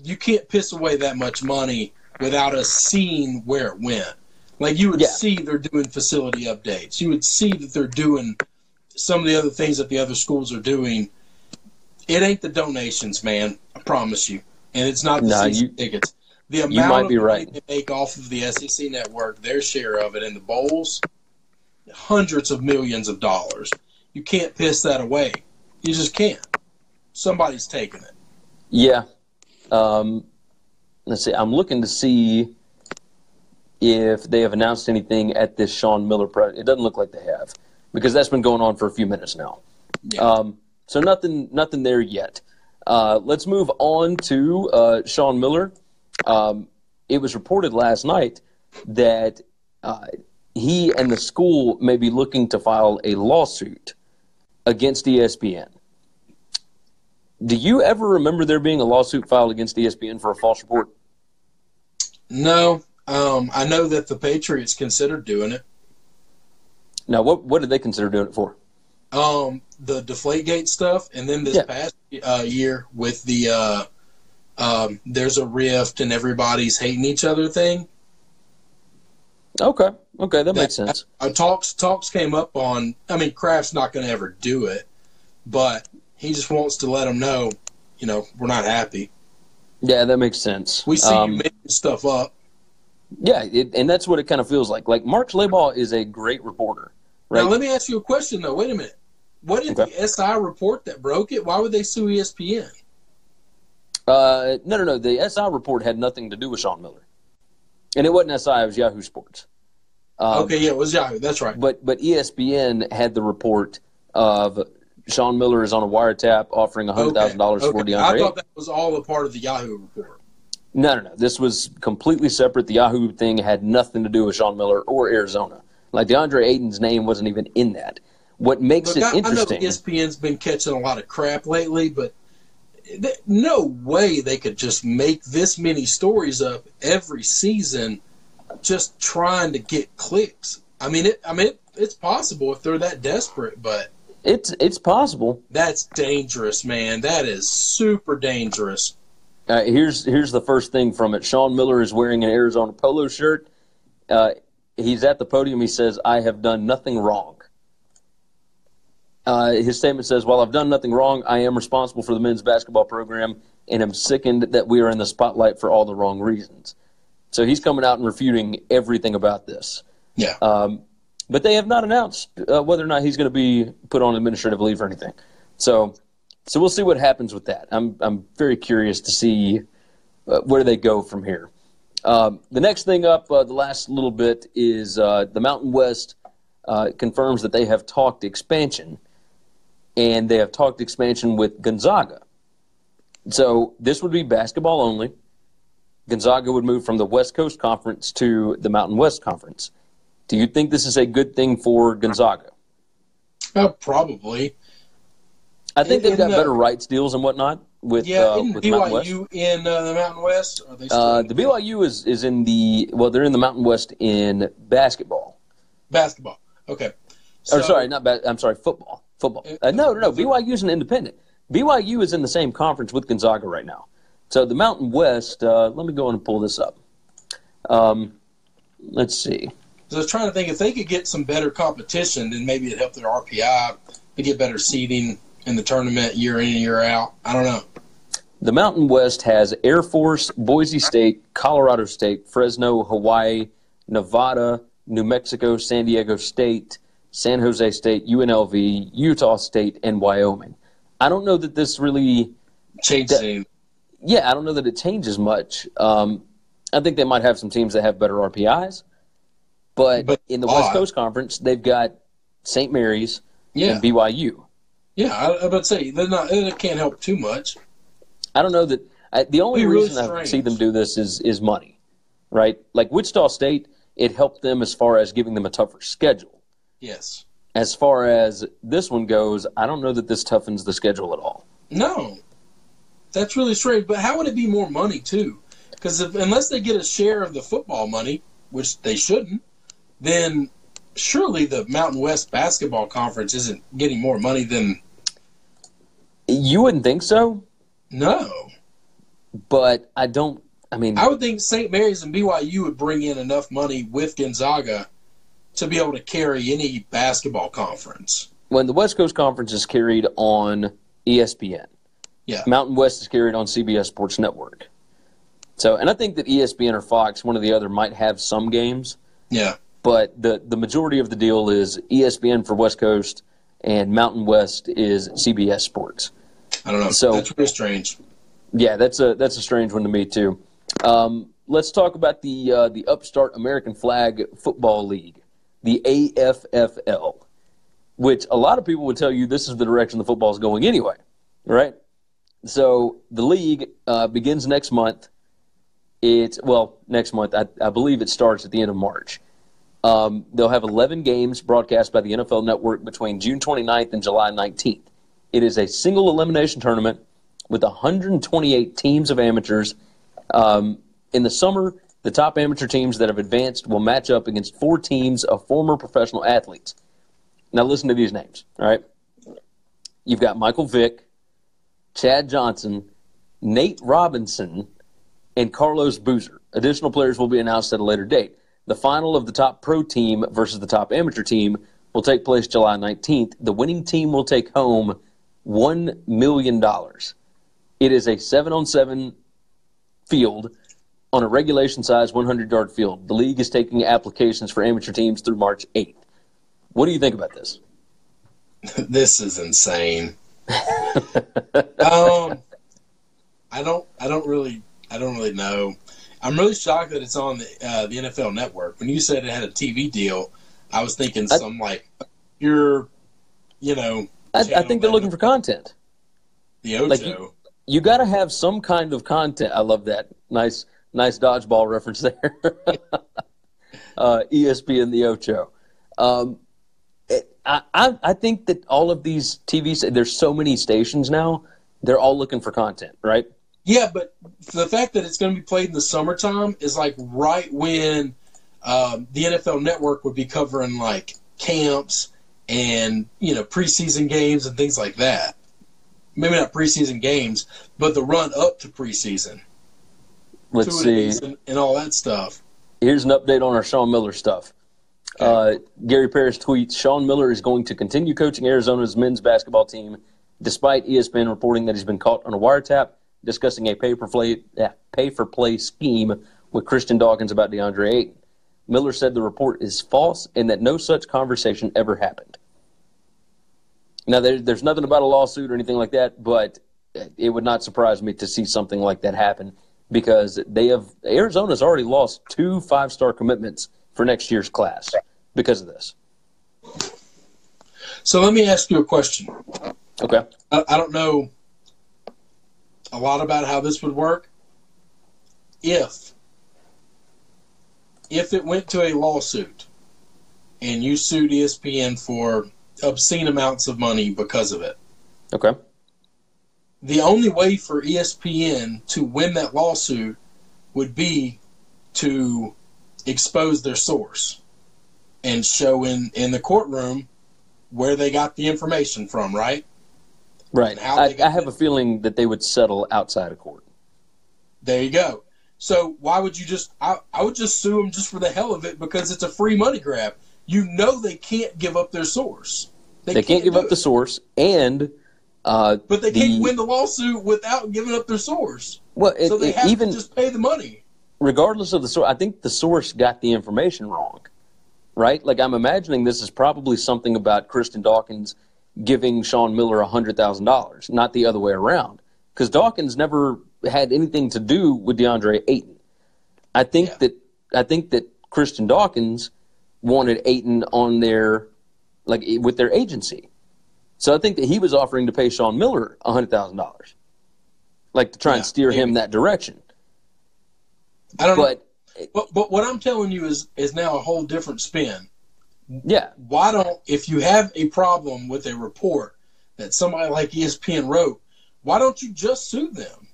Speaker 2: you can't piss away that much money without us seeing where it went. Like you would
Speaker 1: Yeah.
Speaker 2: see they're doing facility updates. You would see that they're doing some of the other things that the other schools are doing. It ain't the donations, man. I promise you, and it's not the
Speaker 1: Nah, you-
Speaker 2: tickets. The amount
Speaker 1: might
Speaker 2: of
Speaker 1: be right.
Speaker 2: they make off of the SEC network, their share of it, and the bowls hundreds of millions of dollars. You can't piss that away. You just can't. Somebody's taking it.
Speaker 1: Yeah. Um, let's see. I'm looking to see if they have announced anything at this Sean Miller press. It doesn't look like they have because that's been going on for a few minutes now.
Speaker 2: Yeah.
Speaker 1: Um, so nothing, nothing there yet. Uh, let's move on to uh, Sean Miller. Um, it was reported last night that uh, he and the school may be looking to file a lawsuit against ESPN. Do you ever remember there being a lawsuit filed against ESPN for a false report?
Speaker 2: No, um, I know that the Patriots considered doing it.
Speaker 1: Now, what what did they consider doing it for?
Speaker 2: Um, the Deflategate stuff, and then this
Speaker 1: Yeah.
Speaker 2: past uh, year with the uh, um, there's a rift and everybody's hating each other thing.
Speaker 1: Okay, okay, that makes sense.
Speaker 2: Uh, talks talks came up on. I mean, Kraft's not going to ever do it, but he just wants to let them know, you know, we're not happy.
Speaker 1: Yeah, that makes sense.
Speaker 2: We see
Speaker 1: Um,
Speaker 2: you making stuff up.
Speaker 1: Yeah, it, and that's what it kind of feels like. Like Mark Schlabach is a great reporter, right?
Speaker 2: Now, let me ask you a question though. Wait a minute. What if
Speaker 1: Okay.
Speaker 2: the SI report that broke it? Why would they sue ESPN?
Speaker 1: Uh, no, no, no. The SI report had nothing to do with Sean Miller, and it wasn't SI. It was Yahoo Sports. Um,
Speaker 2: okay, yeah, it was Yahoo. That's right.
Speaker 1: But but ESPN had the report of Sean Miller is on a wiretap offering hundred thousand dollars for. DeAndre.
Speaker 2: I thought that was all a part of the Yahoo report.
Speaker 1: No, no, no. This was completely separate. The Yahoo thing had nothing to do with Sean Miller or Arizona. Like DeAndre Ayton's name wasn't even in that. What makes
Speaker 2: Look,
Speaker 1: it
Speaker 2: I, I know
Speaker 1: interesting?
Speaker 2: ESPN's been catching a lot of crap lately, but th- no way they could just make this many stories up every season, just trying to get clicks. I mean, it. I mean, it, it's possible if they're that desperate, but
Speaker 1: It's it's possible.
Speaker 2: that's dangerous, man. That is super dangerous.
Speaker 1: Uh, here's here's the first thing from it. Sean Miller is wearing an Arizona polo shirt. Uh, he's at the podium. He says, "I have done nothing wrong." Uh, his statement says, "While I've done nothing wrong, I am responsible for the men's basketball program, and I'm sickened that we are in the spotlight for all the wrong reasons." So he's coming out and refuting everything about this.
Speaker 2: Yeah.
Speaker 1: Um, but they have not announced uh, whether or not he's going to be put on administrative leave or anything. So, so we'll see what happens with that. I'm I'm very curious to see uh, where they go from here. Um, the next thing up, uh, the last little bit, is uh, the Mountain West uh, confirms that they have talked expansion, and they have talked expansion with Gonzaga. So this would be basketball only. Gonzaga would move from the West Coast Conference to the Mountain West Conference. Do you think this is a good thing for Gonzaga?
Speaker 2: Uh, probably.
Speaker 1: I think
Speaker 2: In-
Speaker 1: they've got
Speaker 2: the-
Speaker 1: better rights deals and whatnot with
Speaker 2: Yeah.
Speaker 1: uh, with Mountain West.
Speaker 2: BYU in uh, the Mountain West? Are they still
Speaker 1: Uh, the BYU is, is in the well, they're in the Mountain West in basketball.
Speaker 2: basketball? Okay.
Speaker 1: or sorry, not ba- I'm sorry, football. Football. Uh, no, no, no. BYU is an independent. BYU is in the same conference with Gonzaga right now. So the Mountain West. Uh, let me go and pull this up. Um, let's see.
Speaker 2: So I was trying to think if they could get some better competition, then maybe it'd help their RPI to get better seeding in the tournament year in and year out. I don't know.
Speaker 1: The Mountain West has Air Force, Boise State, Colorado State, Fresno, Hawaii, Nevada, New Mexico, San Diego State, San Jose State, UNLV, Utah State, and Wyoming. I don't know that this really,
Speaker 2: changes.
Speaker 1: That- yeah, I don't know that it changes much. Um, I think they might have some teams that have better RPIs, but,
Speaker 2: But
Speaker 1: in the West
Speaker 2: odd.
Speaker 1: Coast Conference, they've got St. Mary's
Speaker 2: yeah
Speaker 1: and BYU.
Speaker 2: yeah. I, I about to say they're not. It can't help too much.
Speaker 1: I don't know that. I, the only
Speaker 2: really
Speaker 1: reason I see them do this is is money, right? Like Wichita State, it helped them as far as giving them a tougher schedule.
Speaker 2: Yes.
Speaker 1: As far as this one goes, I don't know that this toughens the schedule at all.
Speaker 2: No, that's really strange. But how would it be more money too? Because unless they get a share of the football money, which they shouldn't, then surely the Mountain West Basketball Conference isn't getting more money than
Speaker 1: You wouldn't think so,
Speaker 2: no.
Speaker 1: but I don't. I mean,
Speaker 2: I would think St. Mary's and BYU would bring in enough money with Gonzaga to be able to carry any basketball conference.
Speaker 1: when the West Coast Conference is carried on ESPN,
Speaker 2: Yeah.
Speaker 1: Mountain West is carried on CBS Sports Network. So, and I think that ESPN or Fox, one or the other, might have some games.
Speaker 2: Yeah.
Speaker 1: But the the majority of the deal is ESPN for West Coast and Mountain West is CBS Sports.
Speaker 2: I don't know.
Speaker 1: So-
Speaker 2: That's really strange.
Speaker 1: Yeah, that's a that's a strange one to me too. Um, let's talk about the uh, the upstart American Flag Football League, the AFFL, which a lot of people would tell you this is the direction the football is going anyway, right? So the league uh, begins next month. It's well next month. I, I believe it starts at the end of March. Um, they'll have 11 games broadcast by the NFL Network between June 29th and July 19th. It is a single elimination tournament with 128 teams of amateurs. Um, in the summer, the top amateur teams that have advanced will match up against four teams of former professional athletes. Now, listen to these names, all right? You've got Michael Vick, Chad Johnson, Nate Robinson, and Carlos Boozer. Additional players will be announced at a later date. The final of the top pro team versus the top amateur team will take place July 19th. The winning team will take home $1 million. It is a 7 on 7 field on a regulation size 100 yard field. The league is taking applications for amateur teams through March 8th. What do you think about this?
Speaker 2: this is insane. um, I don't. I don't really. I don't really know. I'm really shocked that it's on the uh, the NFL Network. When you said it had a TV deal, I was thinking
Speaker 1: I-
Speaker 2: some like your, you know,
Speaker 1: I, I think they're looking for content.
Speaker 2: the Ocho.
Speaker 1: like you- You got to have some kind of content. I love that. Nice, nice dodgeball reference there. uh, ESPN the Ocho. Um, it, I, I, I think that all of these TV, sta- there's so many stations now. They're all looking for content, right?
Speaker 2: Yeah, but the fact that it's going to be played in the summertime is like right when um, the NFL Network would be covering like camps and you know preseason games and things like that. Maybe not preseason games, but the run up to preseason,
Speaker 1: Let's see.
Speaker 2: and, and all that stuff.
Speaker 1: Here's an update on our Sean Miller stuff. Uh, Gary Parrish tweets Sean Miller is going to continue coaching Arizona's men's basketball team, despite ESPN reporting that he's been caught on a wiretap discussing a pay for play pay for play scheme with Christian Dawkins about DeAndre Ayton. Miller said the report is false and that no such conversation ever happened. Now, there, there's nothing about a lawsuit or anything like that, but it would not surprise me to see something like that happen because they have Arizona's already lost two five star commitments for next year's class because of this.
Speaker 2: So let me ask you a question.
Speaker 1: Okay.
Speaker 2: I, I don't know a lot about how this would work. If if it went to a lawsuit and you sued ESPN for obscene amounts of money because of it,
Speaker 1: Okay.
Speaker 2: the only way for ESPN to win that lawsuit would be to expose their source and show in, in the courtroom where they got the information from, right?
Speaker 1: Right. I, I have a feeling that they would settle outside of court.
Speaker 2: There you go. So why would you just? I, I would just sue them just for the hell of it because it's a free money grab. You know they can't give up their source.
Speaker 1: They, can't, give
Speaker 2: do
Speaker 1: up the source, and uh,
Speaker 2: but they
Speaker 1: the-
Speaker 2: can't win the lawsuit without giving up their source.
Speaker 1: well, it,
Speaker 2: So they
Speaker 1: it-
Speaker 2: have
Speaker 1: even
Speaker 2: to just pay the money.
Speaker 1: regardless of the source, I think the source got the information wrong, right? Like I'm imagining this is probably something about Christian Dawkins giving Sean Miller hundred thousand dollars, not the other way around, because Dawkins never had anything to do with DeAndre Ayton. I think
Speaker 2: Yeah.
Speaker 1: that I think that Christian Dawkins wanted Ayton on their like with their agency, so I think that he was offering to pay Sean Miller hundred thousand dollars, like to try
Speaker 2: Yeah,
Speaker 1: and steer him
Speaker 2: maybe.
Speaker 1: that direction.
Speaker 2: I don't know.
Speaker 1: But
Speaker 2: But but what I'm telling you is is now a whole different spin.
Speaker 1: Yeah,
Speaker 2: Why don't if you have a problem with a report that somebody like ESPN wrote, why don't you just sue them?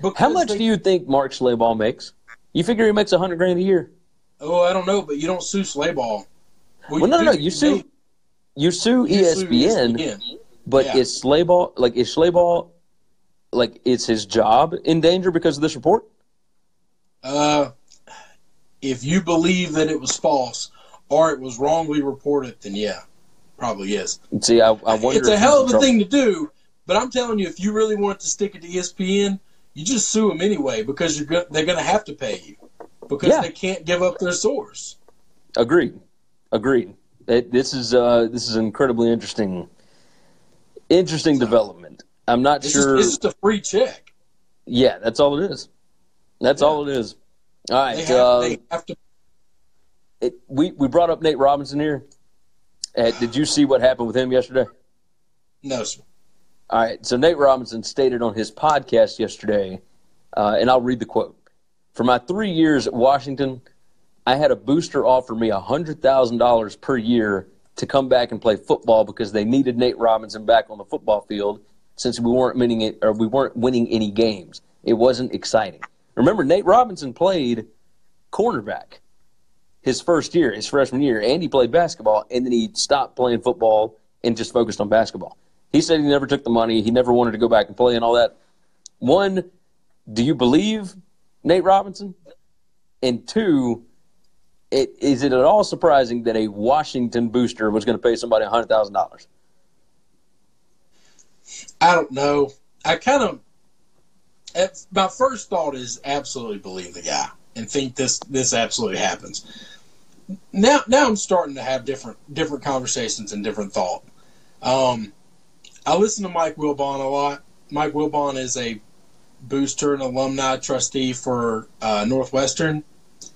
Speaker 2: Because
Speaker 1: How much
Speaker 2: they-
Speaker 1: do you think Mark Schlabach makes? You figure he makes a hundred grand a year?
Speaker 2: Oh, I don't know, but you don't sue Schlabach.
Speaker 1: Well, no, no, no. You sue, you sue
Speaker 2: you sue
Speaker 1: ESPN,
Speaker 2: ESPN.
Speaker 1: but
Speaker 2: Yeah.
Speaker 1: is Schlabach like is Schlabach like is his job in danger because of this report?
Speaker 2: Uh, if you believe that it was false or it was wrongly reported, then yeah, probably is.
Speaker 1: See, I, I wonder.
Speaker 2: It's a hell of a thing to do, but I'm telling you, if you really want to stick it to ESPN, you just sue them anyway because you're go- they're going to have to pay you because
Speaker 1: Yeah.
Speaker 2: they can't give up their source.
Speaker 1: Agreed. Agreed. It, this is uh, this is incredibly interesting. Interesting development. I'm not
Speaker 2: It's,
Speaker 1: sure.
Speaker 2: just, it's just a free check.
Speaker 1: yeah, that's all it is. That's all it is. All right.
Speaker 2: They have,
Speaker 1: uh,
Speaker 2: they have to.
Speaker 1: It, we we brought up Nate Robinson here. Uh, did you see what happened with him yesterday?
Speaker 2: No, sir.
Speaker 1: All right. So Nate Robinson stated on his podcast yesterday, uh, and I'll read the quote. For my three years at Washington, I had a booster offer me $100,000 per year to come back and play football because they needed Nate Robinson back on the football field since we weren't winning it or we weren't winning any games. It wasn't exciting. Remember, Nate Robinson played cornerback his first year, his freshman year, and he played basketball, and then he stopped playing football and just focused on basketball. He said he never took the money, he never wanted to go back and play and all that. One, do you believe Nate Robinson? And two, it, is it at all surprising that a Washington booster was going to pay somebody hundred thousand dollars?
Speaker 2: I don't know. I kind of. My first thought is absolutely believe the guy and think this this absolutely happens. Now, now I'm starting to have different different conversations and different thought. Um, I listen to Mike Wilbon a lot. Mike Wilbon is a booster and alumni trustee for uh, Northwestern,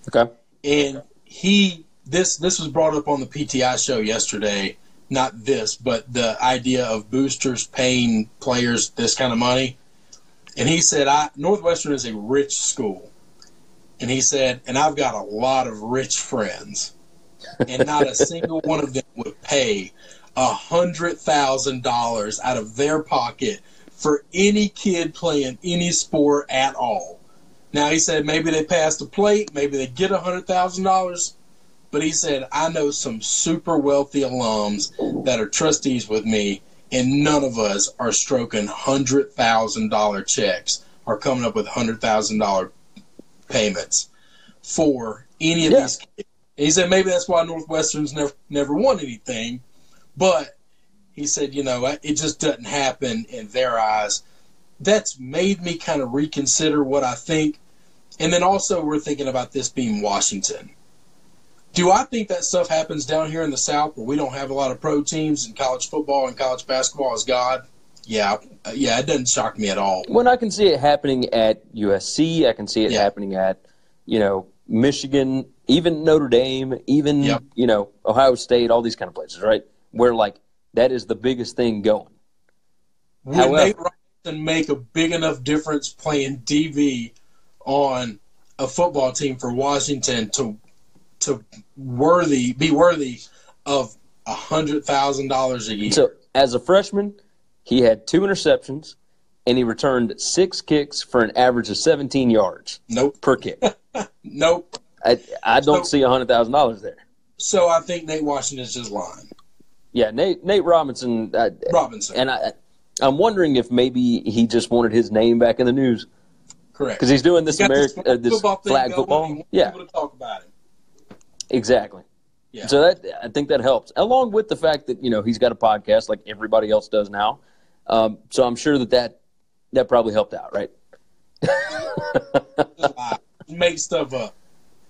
Speaker 1: Okay.
Speaker 2: and he this this was brought up on the PTI show yesterday. Not this, but the idea of boosters paying players this kind of money. And he said, "I Northwestern is a rich school," and he said, "and I've got a lot of rich friends, and not a single one of them would pay a hundred thousand dollars out of their pocket for any kid playing any sport at all." Now he said maybe they pass the plate, maybe they get a hundred thousand dollars, but he said I know some super wealthy alums that are trustees with me, and none of us are stroking hundred thousand dollar checks or coming up with hundred thousand dollar payments for any of
Speaker 1: Yeah.
Speaker 2: these kids. And he said maybe that's why Northwestern's never never won anything, but he said you know it just doesn't happen in their eyes that's made me kind of reconsider what I think. And then also, we're thinking about this being Washington. Do I think that stuff happens down here in the South where we don't have a lot of pro teams and college football and college basketball is God? Yeah, uh, yeah, it doesn't shock me at all.
Speaker 1: When I can see it happening at USC, I can see it
Speaker 2: Yeah.
Speaker 1: happening at, you know, Michigan, even Notre Dame, even
Speaker 2: Yep.
Speaker 1: you know Ohio State, all these kind of places, right? Where like that is the biggest thing going.
Speaker 2: Would
Speaker 1: However-
Speaker 2: Robinson make a big enough difference playing DB on a football team for Washington to to worthy be worthy of a hundred thousand dollars a year?
Speaker 1: So as a freshman, he had two interceptions, and he returned six kicks for an average of 17 yards
Speaker 2: nope,
Speaker 1: per kick.
Speaker 2: nope.
Speaker 1: I, I don't
Speaker 2: So-
Speaker 1: see hundred thousand dollars there.
Speaker 2: So I think Nate Washington's just lying.
Speaker 1: Yeah, Nate Nate Robinson, uh,
Speaker 2: Robinson,
Speaker 1: and I, I'm wondering if maybe he just wanted his name back in the news
Speaker 2: correct.
Speaker 1: because he's doing this American uh, this
Speaker 2: thing
Speaker 1: flag football. Yeah,
Speaker 2: to talk about him.
Speaker 1: exactly.
Speaker 2: Yeah.
Speaker 1: So that I think that helps, along with the fact that you know he's got a podcast like everybody else does now. Um, so I'm sure that that that probably helped out, right?
Speaker 2: Make stuff up.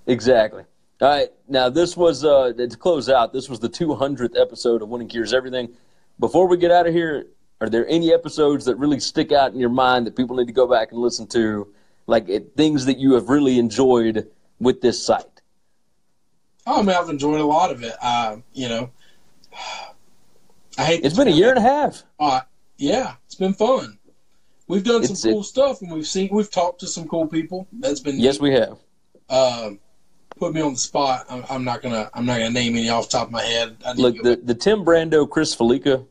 Speaker 1: Exactly. All right. Now this was uh, to close out. This was the 200th episode of Winning Cures Everything. Before we get out of here, are there any episodes that really stick out in your mind that people need to go back and listen to, like it, things that you have really enjoyed with this site?
Speaker 2: Oh, I mean, I've enjoyed a lot of it. Uh, you know, I hate.
Speaker 1: It's been a year and a half.
Speaker 2: Uh, yeah, it's been fun. We've done
Speaker 1: It's-
Speaker 2: some cool
Speaker 1: it-
Speaker 2: stuff, and we've seen, we've talked to some cool people. That's been
Speaker 1: Yes, we have.
Speaker 2: Uh, put me on the spot. I'm, I'm not gonna. I'm not gonna name any off the top of my head. I need
Speaker 1: Look, the, the Tim Brando, Chris Fallica,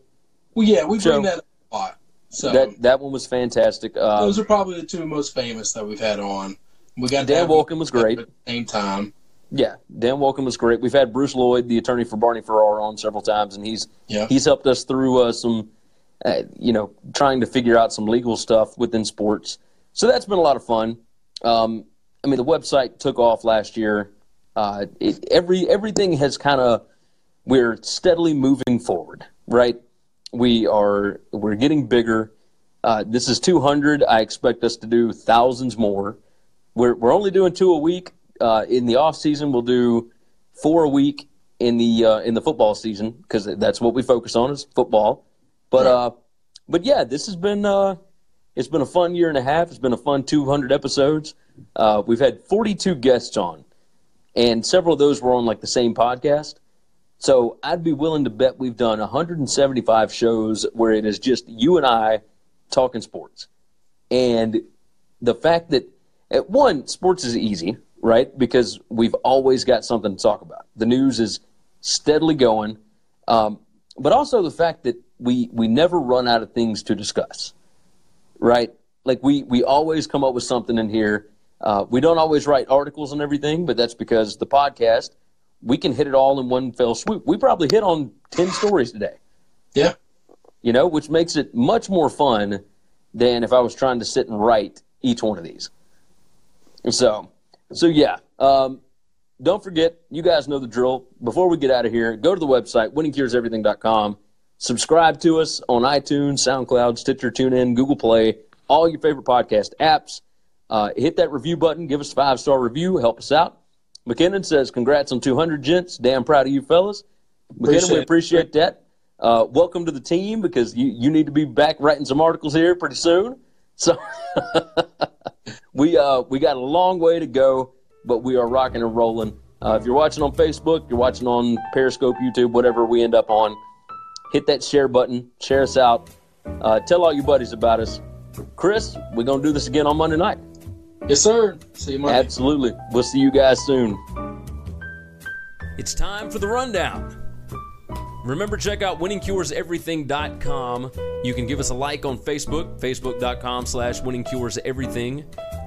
Speaker 2: well, yeah, we
Speaker 1: so-
Speaker 2: bring that up a lot. So
Speaker 1: that that one was fantastic. Uh,
Speaker 2: those are probably the two most famous that we've had on. We got
Speaker 1: Dan Wolken was great.
Speaker 2: at the same time.
Speaker 1: Yeah, Dan Wolken was great. We've had Bruce Lloyd, the attorney for Barney Farrar, on several times, and he's
Speaker 2: Yeah.
Speaker 1: he's helped us through uh, some, uh, you know, trying to figure out some legal stuff within sports. So that's been a lot of fun. Um, I mean, the website took off last year. Uh, it, every everything has kind of we're steadily moving forward, right? We are we're getting bigger. Uh, this is 200. I expect us to do thousands more. We're we're only doing two a week. Uh, in the off season, we'll do four a week in the uh, in the football season because that's what we focus on is football. But uh, but yeah, this has been uh, it's been a fun year and a half. It's been a fun 200 episodes. Uh, we've had 42 guests on, and several of those were on like the same podcast. So I'd be willing to bet we've done 175 shows where it is just you and I talking sports. And the fact that at one, sports is easy, right? Because we've always got something to talk about. The news is steadily going, um, but also the fact that we we never run out of things to discuss, right? Like we we always come up with something in here. Uh, we don't always write articles and everything, but that's because the podcast we can hit it all in one fell swoop. We probably hit on ten stories today
Speaker 2: Yeah.
Speaker 1: you know, which makes it much more fun than if I was trying to sit and write each one of these. So, so yeah. Um, don't forget, you guys know the drill. Before we get out of here, go to the website, winningcureseverything.com. Subscribe to us on iTunes, SoundCloud, Stitcher, TuneIn, Google Play, all your favorite podcast apps. Uh, hit that review button. Give us a five star review. Help us out. McKinnon says, Congrats on 200, gents. Damn proud of you, fellas. McKinnon, we
Speaker 2: Appreciate
Speaker 1: appreciate that. Uh, welcome to the team because you, you need to be back writing some articles here pretty soon. So we uh, we got a long way to go, but we are rocking and rolling. Uh, if you're watching on Facebook, you're watching on Periscope, YouTube, whatever we end up on, hit that share button, share us out, uh, tell all your buddies about us. Chris, we're gonna do this again on Monday night.
Speaker 2: Yes, sir. See you Monday.
Speaker 1: Absolutely. We'll see you guys soon.
Speaker 7: It's time for the rundown. Remember, check out winningcureseverything.com. You can give us a like on Facebook, facebook.com slash winningcureseverything.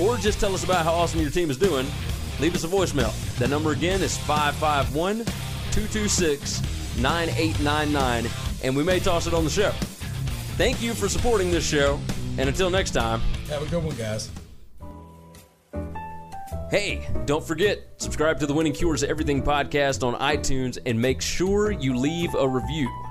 Speaker 7: or just tell us about how awesome your team is doing, leave us a voicemail. That number again is 551 226 9899, and we may toss it on the show. Thank you for supporting this show, and until next time,
Speaker 8: Have a good one, guys.
Speaker 7: Hey, don't forget, subscribe to the Winning Cures Everything podcast on iTunes and make sure you leave a review.